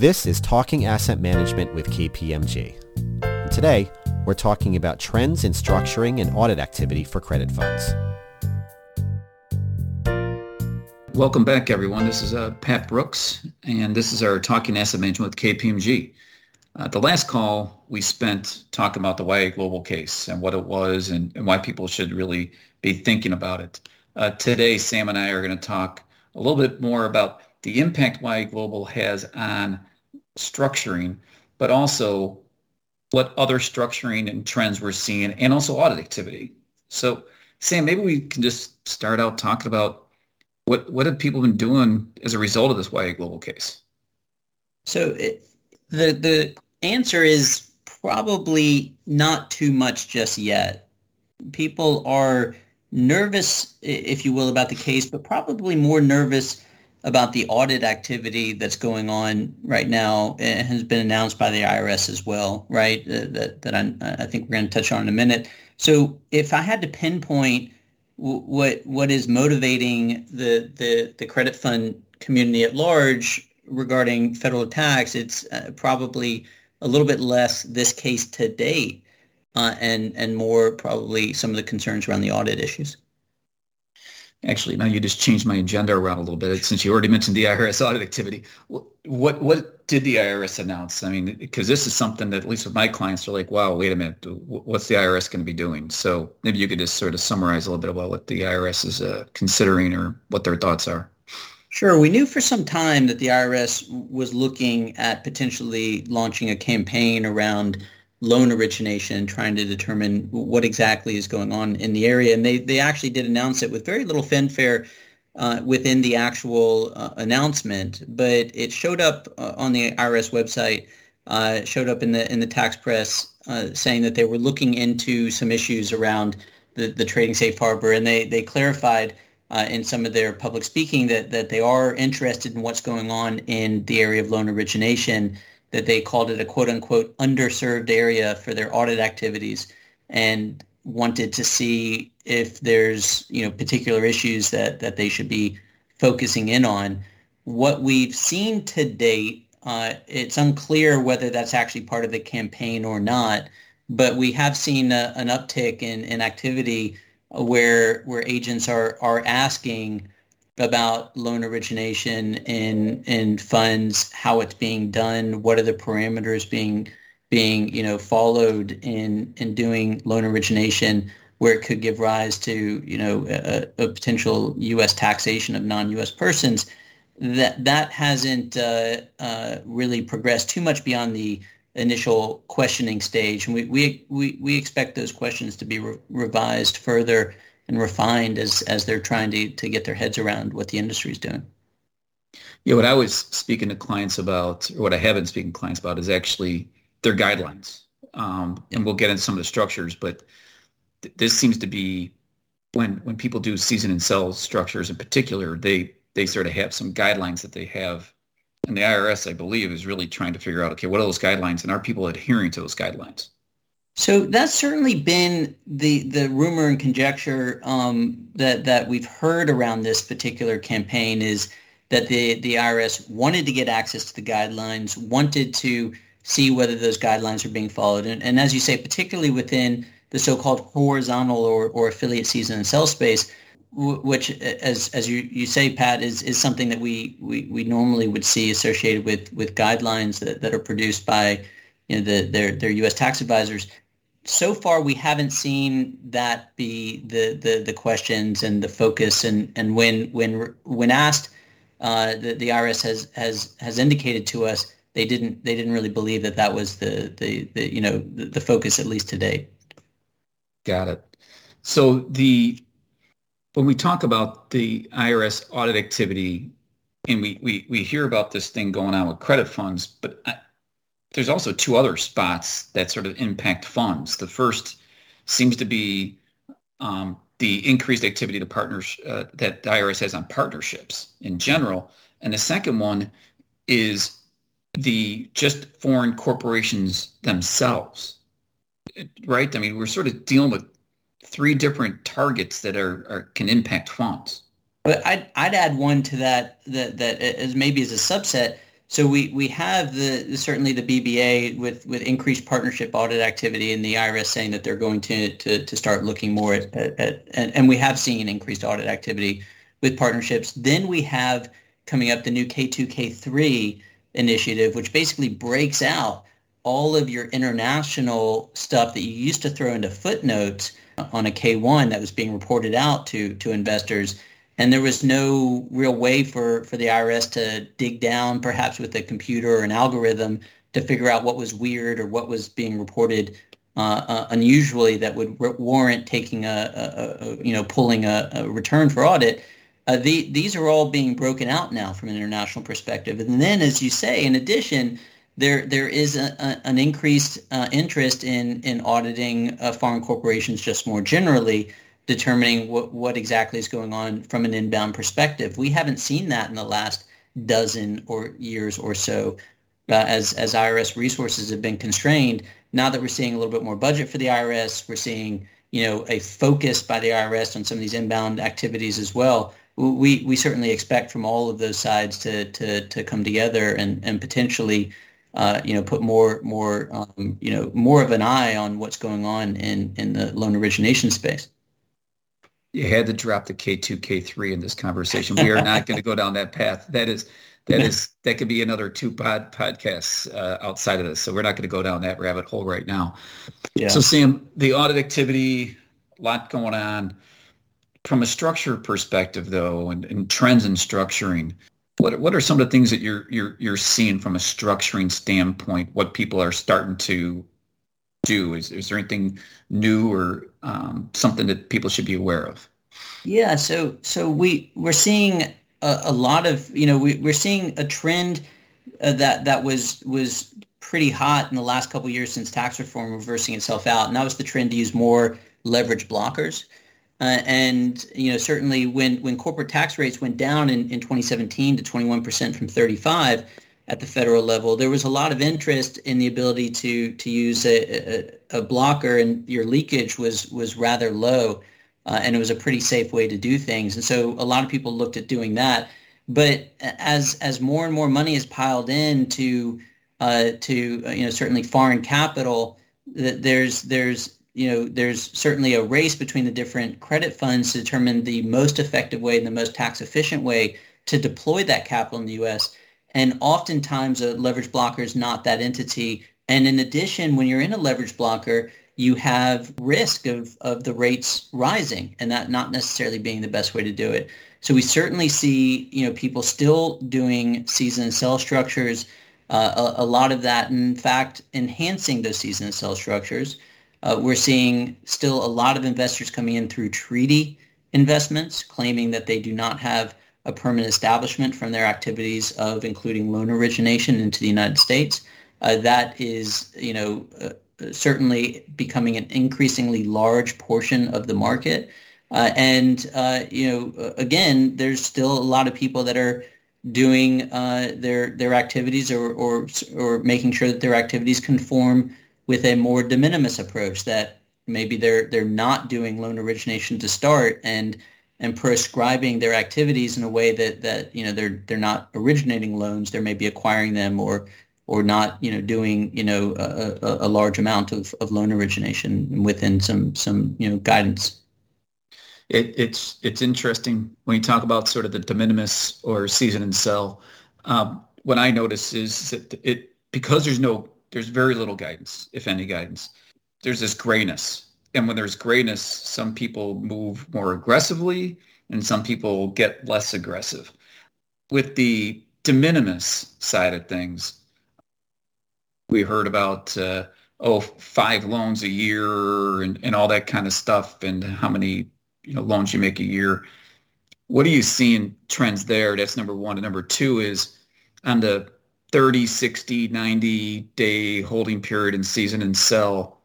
This is Talking Asset Management with KPMG. And today, we're talking about trends in structuring and audit activity for credit funds. Welcome back, everyone. This is uh, Pat Brooks, and this is our Talking Asset Management with KPMG. Uh, the last call, we spent talking about the YA Global case and what it was and, and why people should really be thinking about it. Uh, today, Sam and I are going to talk a little bit more about the impact YA Global has on structuring, but also what other structuring and trends we're seeing and also audit activity. So, Sam, maybe we can just start out talking about what what have people been doing as a result of this YA Global case? So it, the the answer is probably not too much just yet. People are nervous, if you will, about the case, but probably more nervous about the audit activity that's going on right now. It has been announced by the IRS as well, right? Uh, that that I, I think we're going to touch on in a minute. So if I had to pinpoint what what is motivating the the the credit fund community at large regarding federal tax, it's uh, probably a little bit less this case to date, uh, and and more probably some of the concerns around the audit issues. Actually, now you just changed my agenda around a little bit since you already mentioned the IRS audit activity. What what did the IRS announce? I mean, because this is something that at least with my clients are like, wow, wait a minute, what's the IRS going to be doing? So maybe you could just sort of summarize a little bit about what the IRS is uh, considering or what their thoughts are. Sure. We knew for some time that the IRS was looking at potentially launching a campaign around loan origination, trying to determine what exactly is going on in the area. And they, they actually did announce it with very little fanfare uh, within the actual uh, announcement, but it showed up uh, on the IRS website, uh, showed up in the in the tax press, uh, saying that they were looking into some issues around the, the trading safe harbor, and they they clarified uh, in some of their public speaking that that they are interested in what's going on in the area of loan origination that they called it a quote unquote underserved area for their audit activities and wanted to see if there's you know particular issues that that they should be focusing in on. What we've seen to date, uh, it's unclear whether that's actually part of the campaign or not, but we have seen a, an uptick in, in activity where where agents are are asking about loan origination in in funds, how it's being done, what are the parameters being being you know followed in in doing loan origination, where it could give rise to you know a, a potential U.S. taxation of non-U.S. persons. That that hasn't uh, uh, really progressed too much beyond the initial questioning stage, and we we we, we expect those questions to be re- revised further and refined as as they're trying to to get their heads around what the industry is doing. Yeah, what I was speaking to clients about, or what I have been speaking to clients about, is actually their guidelines. Um, and we'll get into some of the structures, but th- this seems to be when when people do season and sell structures in particular, they they sort of have some guidelines that they have. And the IRS, I believe, is really trying to figure out, okay, what are those guidelines, and are people adhering to those guidelines? So that's certainly been the the rumor and conjecture um, that that we've heard around this particular campaign is that the the IRS wanted to get access to the guidelines, wanted to see whether those guidelines are being followed, and, and as you say, particularly within the so-called horizontal or, or affiliate season and sell space, which, as as you, you say, Pat, is, is something that we, we, we normally would see associated with, with guidelines that, that are produced by you know, the, their, their U.S. tax advisors so far we haven't seen that be the, the, the questions and the focus and, and when when when asked uh, the, the IRS has has has indicated to us they didn't they didn't really believe that that was the the, the you know the, the focus at least to date. Got it. So the when we talk about the IRS audit activity and we, we, we hear about this thing going on with credit funds, but I, there's also two other spots that sort of impact funds. The first seems to be um, the increased activity the partners uh, that the IRS has on partnerships in general, and the second one is the just foreign corporations themselves. Right? I mean, we're sort of dealing with three different targets that are, are can impact funds. But I'd, I'd add one to that that that as maybe as a subset So we, we have the certainly the BBA with, with increased partnership audit activity and the IRS saying that they're going to, to, to start looking more at, at, at and, and we have seen increased audit activity with partnerships. Then we have coming up the new K2, K3 initiative, which basically breaks out all of your international stuff that you used to throw into footnotes on a K1 that was being reported out to, to investors and there was no real way for, for the IRS to dig down, perhaps with a computer or an algorithm, to figure out what was weird or what was being reported uh, uh, unusually that would warrant taking a, a, a, you know pulling a, a return for audit. Uh, the, these are all being broken out now from an international perspective, and then, as you say, in addition, there there is an increased uh, interest in in auditing uh, foreign corporations just more generally determining what, what exactly is going on from an inbound perspective. We haven't seen that in the last dozen or years or so uh, as, as IRS resources have been constrained. Now that we're seeing a little bit more budget for the IRS, we're seeing you know a focus by the IRS on some of these inbound activities as well. We, we certainly expect from all of those sides to, to, to come together and, and potentially uh, you know, put more more um, you know more of an eye on what's going on in in the loan origination space you had to drop the K2, K3 in this conversation. We are not going to go down that path. That is that is that could be another two pod podcasts uh, outside of this. So we're not going to go down that rabbit hole right now. Yeah. So Sam, the audit activity, a lot going on. From a structure perspective, though, and, and trends in structuring, what what are some of the things that you're you're you're seeing from a structuring standpoint? What people are starting to do? Is, is there anything new or um, something that people should be aware of? Yeah, so so we we're seeing a, a lot of you know we, we're seeing a trend uh, that that was was pretty hot in the last couple years since tax reform reversing itself out, and that was the trend to use more leverage blockers. Uh, and you know certainly when when corporate tax rates went down in, in 2017 to 21 percent from 35 at the federal level, there was a lot of interest in the ability to to use a, a, a blocker, and your leakage was was rather low, uh, and it was a pretty safe way to do things. And so a lot of people looked at doing that. But as as more and more money is piled in to uh, to uh, you know certainly foreign capital, that there's there's you know there's certainly a race between the different credit funds to determine the most effective way and the most tax efficient way to deploy that capital in the U.S. And oftentimes a leverage blocker is not that entity. And in addition, when you're in a leverage blocker, you have risk of, of the rates rising and that not necessarily being the best way to do it. So we certainly see, you know, people still doing season season sell structures, uh, a, a, lot of that, in fact, enhancing those season sell structures. Uh, we're seeing still a lot of investors coming in through treaty investments, claiming that they do not have a permanent establishment from their activities of including loan origination into the United States. Uh, that is, you know, uh, certainly becoming an increasingly large portion of the market. Uh, and, uh, you know, again, there's still a lot of people that are doing uh, their their activities or, or, or making sure that their activities conform with a more de minimis approach that maybe they're they're not doing loan origination to start and and prescribing their activities in a way that that you know they're they're not originating loans. They may be acquiring them or or not you know doing you know a, a, a large amount of, of loan origination within some some you know guidance. It, it's it's interesting when you talk about sort of the de minimis or season and sell. Um, what i notice is that it because there's no there's very little guidance if any guidance there's this grayness and when there's grayness, some people move more aggressively and some people get less aggressive. With the de minimis side of things, we heard about uh, oh five loans a year and, and all that kind of stuff and how many you know loans you make a year. What are you seeing trends there? That's number one. And number two is on the 30, 60, 90 day holding period and season and sell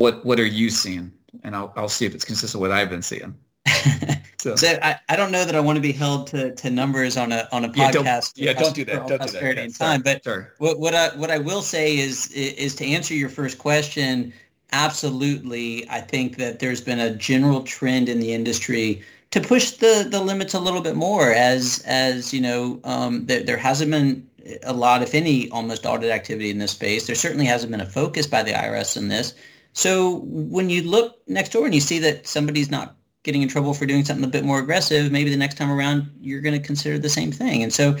what what are you seeing? And I'll I'll see if it's consistent with what I've been seeing. So, so I, I don't know that I want to be held to, to numbers on a on a podcast. Yeah, don't, yeah, don't do that. Don't do that. Yeah, time. But what what I what I will say is is to answer your first question. Absolutely, I think that there's been a general trend in the industry to push the, the limits a little bit more as as you know um, there, there hasn't been a lot, if any, almost audit activity in this space. There certainly hasn't been a focus by the IRS in this. So when you look next door and you see that somebody's not getting in trouble for doing something a bit more aggressive, maybe the next time around you're going to consider the same thing. And so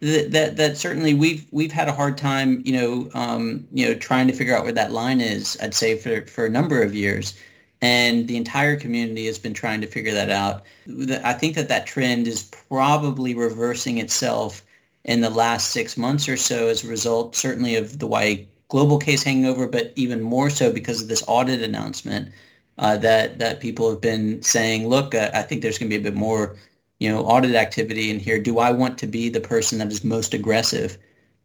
that that, that certainly we've we've had a hard time, you know, um, you know, trying to figure out where that line is. I'd say for for a number of years, and the entire community has been trying to figure that out. I think that that trend is probably reversing itself in the last six months or so as a result, certainly of the YA global case hanging over, but even more so because of this audit announcement uh, that that people have been saying, look, uh, I think there's going to be a bit more, you know, audit activity in here. Do I want to be the person that is most aggressive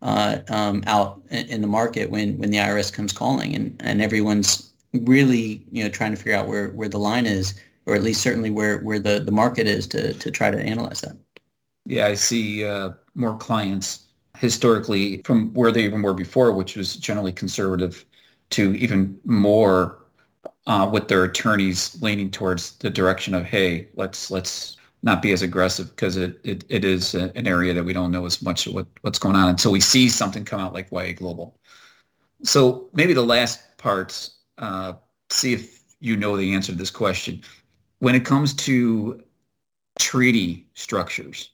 uh, um, out in the market when when the IRS comes calling and and everyone's really you know trying to figure out where where the line is, or at least certainly where where the the market is to to try to analyze that. Yeah, I see uh, more clients historically from where they even were before, which was generally conservative, to even more uh, with their attorneys leaning towards the direction of, hey, let's let's not be as aggressive because it, it, it is an area that we don't know as much what, what's going on until we see something come out like YA Global. So maybe the last part, uh, see if you know the answer to this question. When it comes to treaty structures,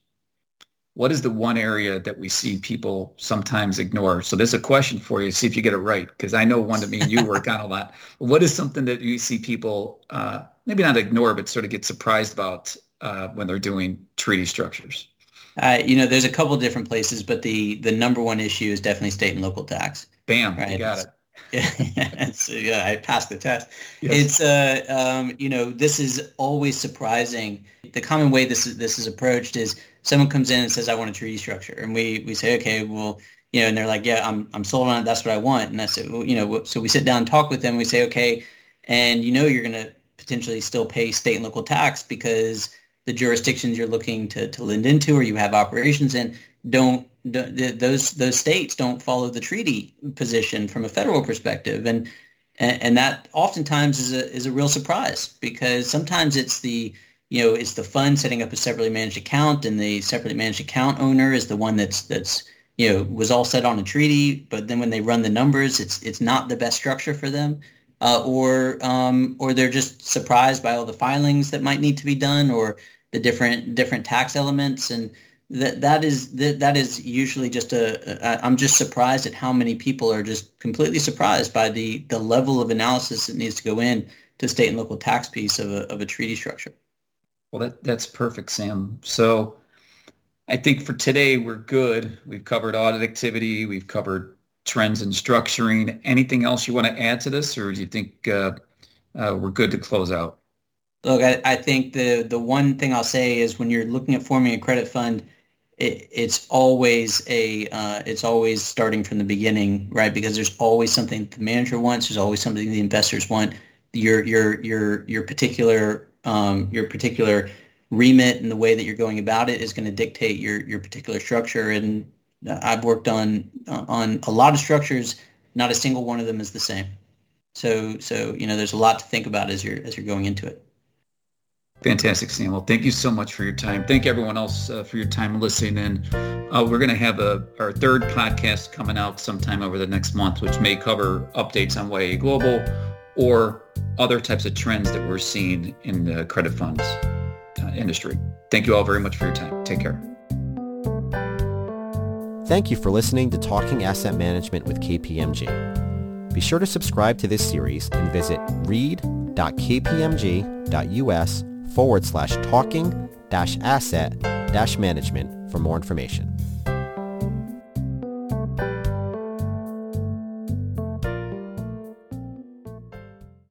what is the one area that we see people sometimes ignore? So there's a question for you. See if you get it right, because I know one that me and you work on a lot. What is something that you see people uh, maybe not ignore, but sort of get surprised about uh, when they're doing treaty structures? Uh, you know, there's a couple different places, but the the number one issue is definitely state and local tax. Bam, right? you got it. yeah, yeah, I passed the test. Yes. It's uh, um, you know, this is always surprising. The common way this is this is approached is someone comes in and says, I want a treaty structure. And we, we say, okay, well, you know, and they're like, yeah, I'm, I'm sold on it. That's what I want. And I said, well, you know, so we sit down and talk with them. We say, okay, and you know, you're going to potentially still pay state and local tax because the jurisdictions you're looking to, to lend into or you have operations in don't those those states don't follow the treaty position from a federal perspective and and, that oftentimes is a is a real surprise because sometimes it's the you know, it's the fund setting up a separately managed account and the separately managed account owner is the one that's, that's, you know, was all set on a treaty, but then when they run the numbers, it's, it's not the best structure for them. Uh, or, um, or they're just surprised by all the filings that might need to be done or the different, different tax elements. And that, that is, that, that is usually just a, a, I'm just surprised at how many people are just completely surprised by the, the level of analysis that needs to go in to state and local tax piece of a, of a treaty structure. Well, that, that's perfect, Sam. So I think for today, we're good. We've covered audit activity. We've covered trends in structuring. Anything else you want to add to this, or do you think uh, uh, we're good to close out? Look, I, I, think the, the one thing I'll say is when you're looking at forming a credit fund, it, it's always a uh, it's always starting from the beginning, right? Because there's always something the manager wants. There's always something the investors want. Your your your your particular um, your particular remit and the way that you're going about it is going to dictate your your particular structure. And I've worked on on a lot of structures. Not a single one of them is the same. So so you know there's a lot to think about as you're as you're going into it. Fantastic, Sam. Well, thank you so much for your time. Thank everyone else uh, for your time listening in. Uh, we're going to have a, our third podcast coming out sometime over the next month, which may cover updates on YA Global or other types of trends that we're seeing in the credit funds uh, industry. Thank you all very much for your time. Take care. Thank you for listening to Talking Asset Management with KPMG. Be sure to subscribe to this series and visit read.kpmg.us forward slash talking dash asset dash management for more information.